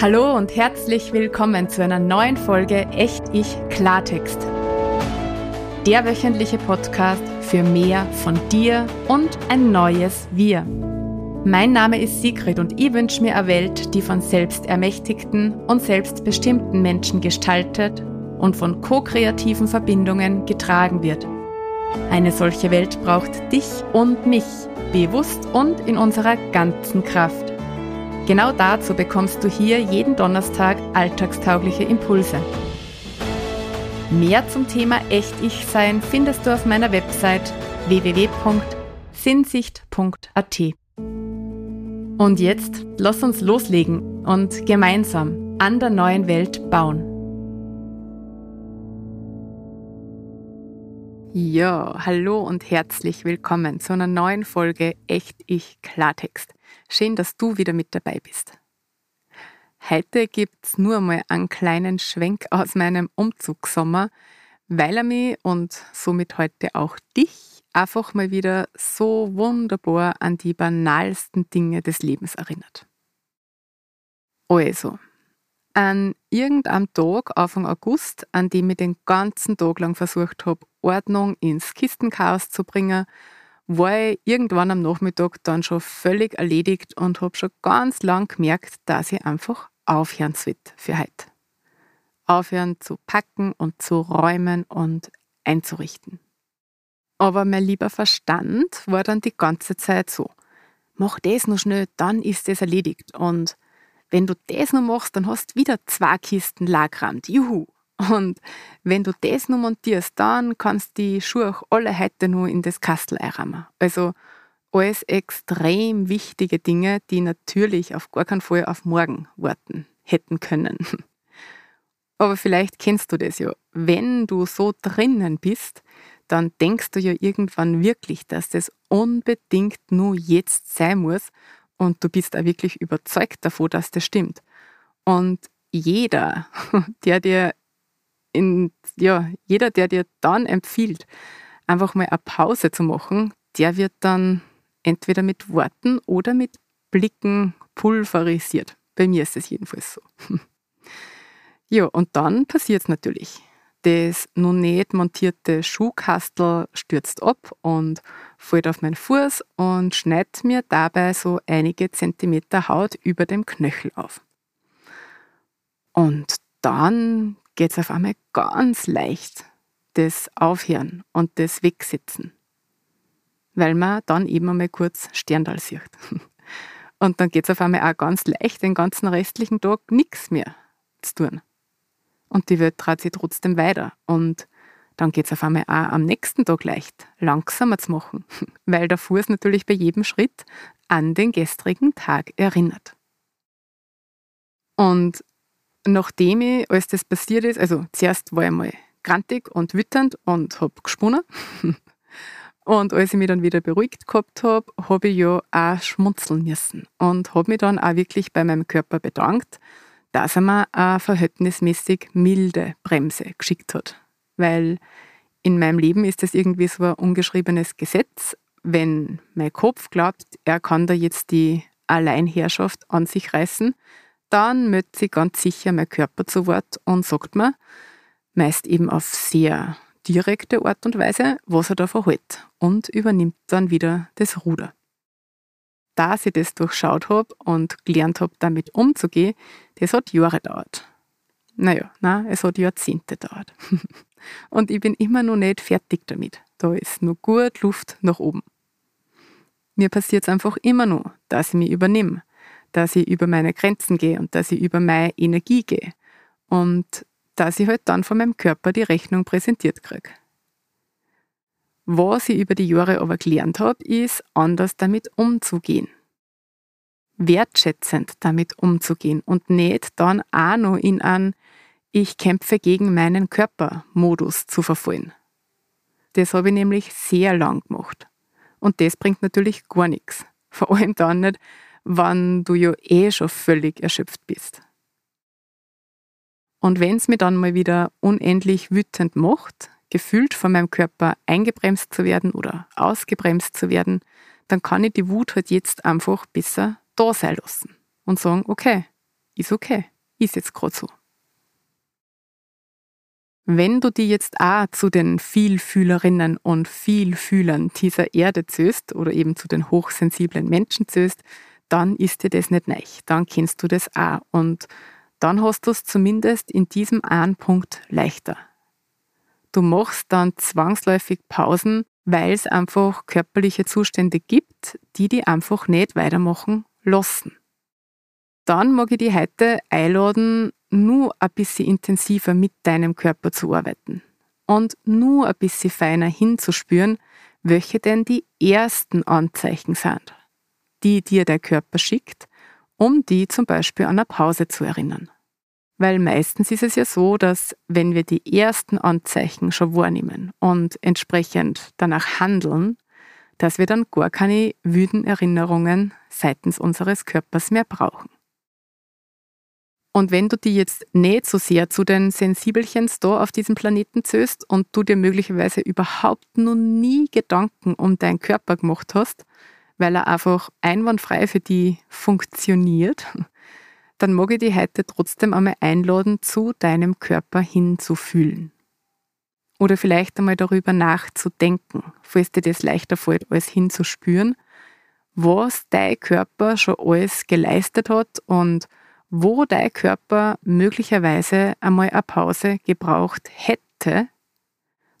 Hallo und herzlich willkommen zu einer neuen Folge Echt Ich Klartext. Der wöchentliche Podcast für mehr von dir und ein neues Wir. Mein Name ist Sigrid und ich wünsche mir eine Welt, die von selbstermächtigten und selbstbestimmten Menschen gestaltet und von ko-kreativen Verbindungen getragen wird. Eine solche Welt braucht dich und mich, bewusst und in unserer ganzen Kraft. Genau dazu bekommst du hier jeden Donnerstag alltagstaugliche Impulse. Mehr zum Thema Echt-Ich-Sein findest du auf meiner Website www.sinnsicht.at. Und jetzt lass uns loslegen und gemeinsam an der neuen Welt bauen. Ja, hallo und herzlich willkommen zu einer neuen Folge Echt Ich Klartext. Schön, dass du wieder mit dabei bist. Heute gibt's nur mal einen kleinen Schwenk aus meinem Umzugssommer, weil er mich und somit heute auch dich einfach mal wieder so wunderbar an die banalsten Dinge des Lebens erinnert. Also, an irgendeinem Tag, Anfang August, an dem ich den ganzen Tag lang versucht habe, Ordnung ins Kistenchaos zu bringen, war ich irgendwann am Nachmittag dann schon völlig erledigt und habe schon ganz lang gemerkt, dass ich einfach aufhören sollte für heute. Aufhören zu packen und zu räumen und einzurichten. Aber mein lieber Verstand war dann die ganze Zeit so, mach das noch schnell, dann ist es erledigt. Und wenn du das noch machst, dann hast du wieder zwei Kisten Lagrand. Juhu! Und wenn du das noch montierst, dann kannst du die Schuhe auch alle heute nur in das Kastel einrahmen. Also alles extrem wichtige Dinge, die natürlich auf gar keinen Fall auf morgen warten hätten können. Aber vielleicht kennst du das ja. Wenn du so drinnen bist, dann denkst du ja irgendwann wirklich, dass das unbedingt nur jetzt sein muss und du bist auch wirklich überzeugt davon, dass das stimmt. Und jeder, der dir in, ja, jeder, der dir dann empfiehlt, einfach mal eine Pause zu machen, der wird dann entweder mit Worten oder mit Blicken pulverisiert. Bei mir ist es jedenfalls so. ja, und dann passiert es natürlich. Das noch nicht montierte Schuhkastel stürzt ab und fällt auf meinen Fuß und schneidet mir dabei so einige Zentimeter Haut über dem Knöchel auf. Und dann geht es auf einmal ganz leicht, das Aufhören und das Wegsitzen. Weil man dann eben einmal kurz Sterndal sieht. Und dann geht es auf einmal auch ganz leicht, den ganzen restlichen Tag nichts mehr zu tun. Und die Welt dreht sich trotzdem weiter. Und dann geht es auf einmal auch am nächsten Tag leicht, langsamer zu machen, weil der Fuß natürlich bei jedem Schritt an den gestrigen Tag erinnert. Und nachdem ich, als das passiert ist, also zuerst war ich mal grantig und wütend und habe gesponnen. Und als ich mich dann wieder beruhigt gehabt habe, habe ich ja auch schmunzeln müssen und habe mich dann auch wirklich bei meinem Körper bedankt, dass er mir eine verhältnismäßig milde Bremse geschickt hat. Weil in meinem Leben ist das irgendwie so ein ungeschriebenes Gesetz. Wenn mein Kopf glaubt, er kann da jetzt die Alleinherrschaft an sich reißen, dann meldet sich ganz sicher mein Körper zu Wort und sagt mir, meist eben auf sehr direkte Art und Weise, was er da verhält und übernimmt dann wieder das Ruder. Da ich das durchschaut habe und gelernt habe, damit umzugehen, das hat Jahre gedauert. Naja, nein, es hat Jahrzehnte gedauert. und ich bin immer noch nicht fertig damit. Da ist nur gut Luft nach oben. Mir passiert es einfach immer nur, dass ich mich übernehme, dass ich über meine Grenzen gehe und dass ich über meine Energie gehe und dass ich halt dann von meinem Körper die Rechnung präsentiert kriege. Was ich über die Jahre aber gelernt habe, ist, anders damit umzugehen. Wertschätzend damit umzugehen und nicht dann auch noch in einen Ich kämpfe gegen meinen Körper-Modus zu verfallen. Das habe ich nämlich sehr lang gemacht. Und das bringt natürlich gar nichts. Vor allem dann nicht, wann du ja eh schon völlig erschöpft bist. Und wenn es mir dann mal wieder unendlich wütend macht, gefühlt von meinem Körper eingebremst zu werden oder ausgebremst zu werden, dann kann ich die Wut halt jetzt einfach besser da sein lassen und sagen, okay, ist okay, ist jetzt gerade so. Wenn du die jetzt auch zu den Vielfühlerinnen und Vielfühlern dieser Erde zählst oder eben zu den hochsensiblen Menschen zählst, dann ist dir das nicht neu. Dann kennst du das auch. Und dann hast du es zumindest in diesem einen Punkt leichter. Du machst dann zwangsläufig Pausen, weil es einfach körperliche Zustände gibt, die die einfach nicht weitermachen lassen. Dann mag ich dich heute einladen, nur ein bisschen intensiver mit deinem Körper zu arbeiten und nur ein bisschen feiner hinzuspüren, welche denn die ersten Anzeichen sind, die dir der Körper schickt, um die zum Beispiel an eine Pause zu erinnern. Weil meistens ist es ja so, dass wenn wir die ersten Anzeichen schon wahrnehmen und entsprechend danach handeln, dass wir dann gar keine wüden Erinnerungen seitens unseres Körpers mehr brauchen. Und wenn du die jetzt nicht so sehr zu den Sensibelchens da auf diesem Planeten zöst und du dir möglicherweise überhaupt noch nie Gedanken um deinen Körper gemacht hast, weil er einfach einwandfrei für die funktioniert, dann mag ich dich heute trotzdem einmal einladen, zu deinem Körper hinzufühlen. Oder vielleicht einmal darüber nachzudenken, falls dir das leichter fällt, alles hinzuspüren, was dein Körper schon alles geleistet hat und wo dein Körper möglicherweise einmal eine Pause gebraucht hätte,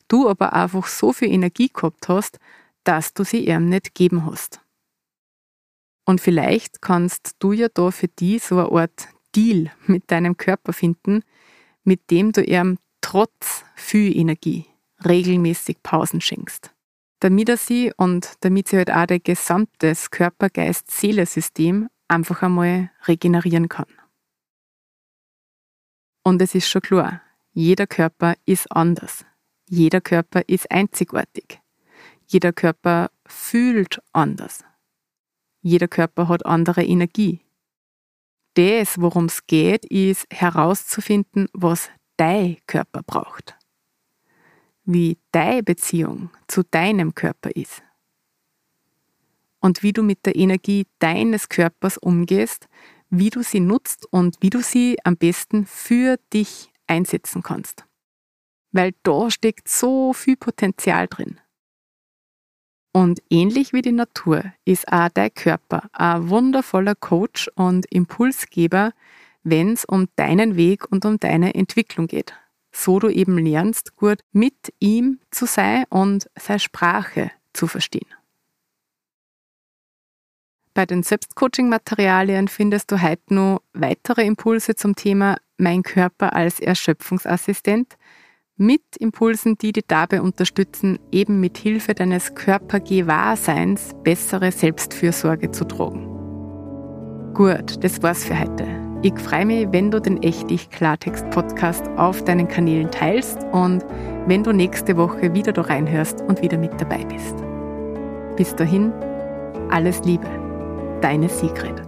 du aber einfach so viel Energie gehabt hast, dass du sie ihm nicht geben hast. Und vielleicht kannst du ja da für die so eine Art Deal mit deinem Körper finden, mit dem du ihm trotz viel Energie regelmäßig Pausen schenkst. Damit er sie und damit sie halt auch dein gesamtes Körper-Geist-Seele-System einfach einmal regenerieren kann. Und es ist schon klar, jeder Körper ist anders. Jeder Körper ist einzigartig. Jeder Körper fühlt anders. Jeder Körper hat andere Energie. Das, worum es geht, ist herauszufinden, was dein Körper braucht. Wie deine Beziehung zu deinem Körper ist. Und wie du mit der Energie deines Körpers umgehst, wie du sie nutzt und wie du sie am besten für dich einsetzen kannst. Weil da steckt so viel Potenzial drin. Und ähnlich wie die Natur ist auch dein Körper ein wundervoller Coach und Impulsgeber, wenn es um deinen Weg und um deine Entwicklung geht. So du eben lernst, gut mit ihm zu sein und seine Sprache zu verstehen. Bei den Selbstcoaching-Materialien findest du heute noch weitere Impulse zum Thema Mein Körper als Erschöpfungsassistent mit Impulsen, die dich dabei unterstützen, eben mit Hilfe deines Körpergewahrseins bessere Selbstfürsorge zu tragen. Gut, das war's für heute. Ich freue mich, wenn du den Echtig Klartext Podcast auf deinen Kanälen teilst und wenn du nächste Woche wieder da reinhörst und wieder mit dabei bist. Bis dahin, alles Liebe deine Sigrid.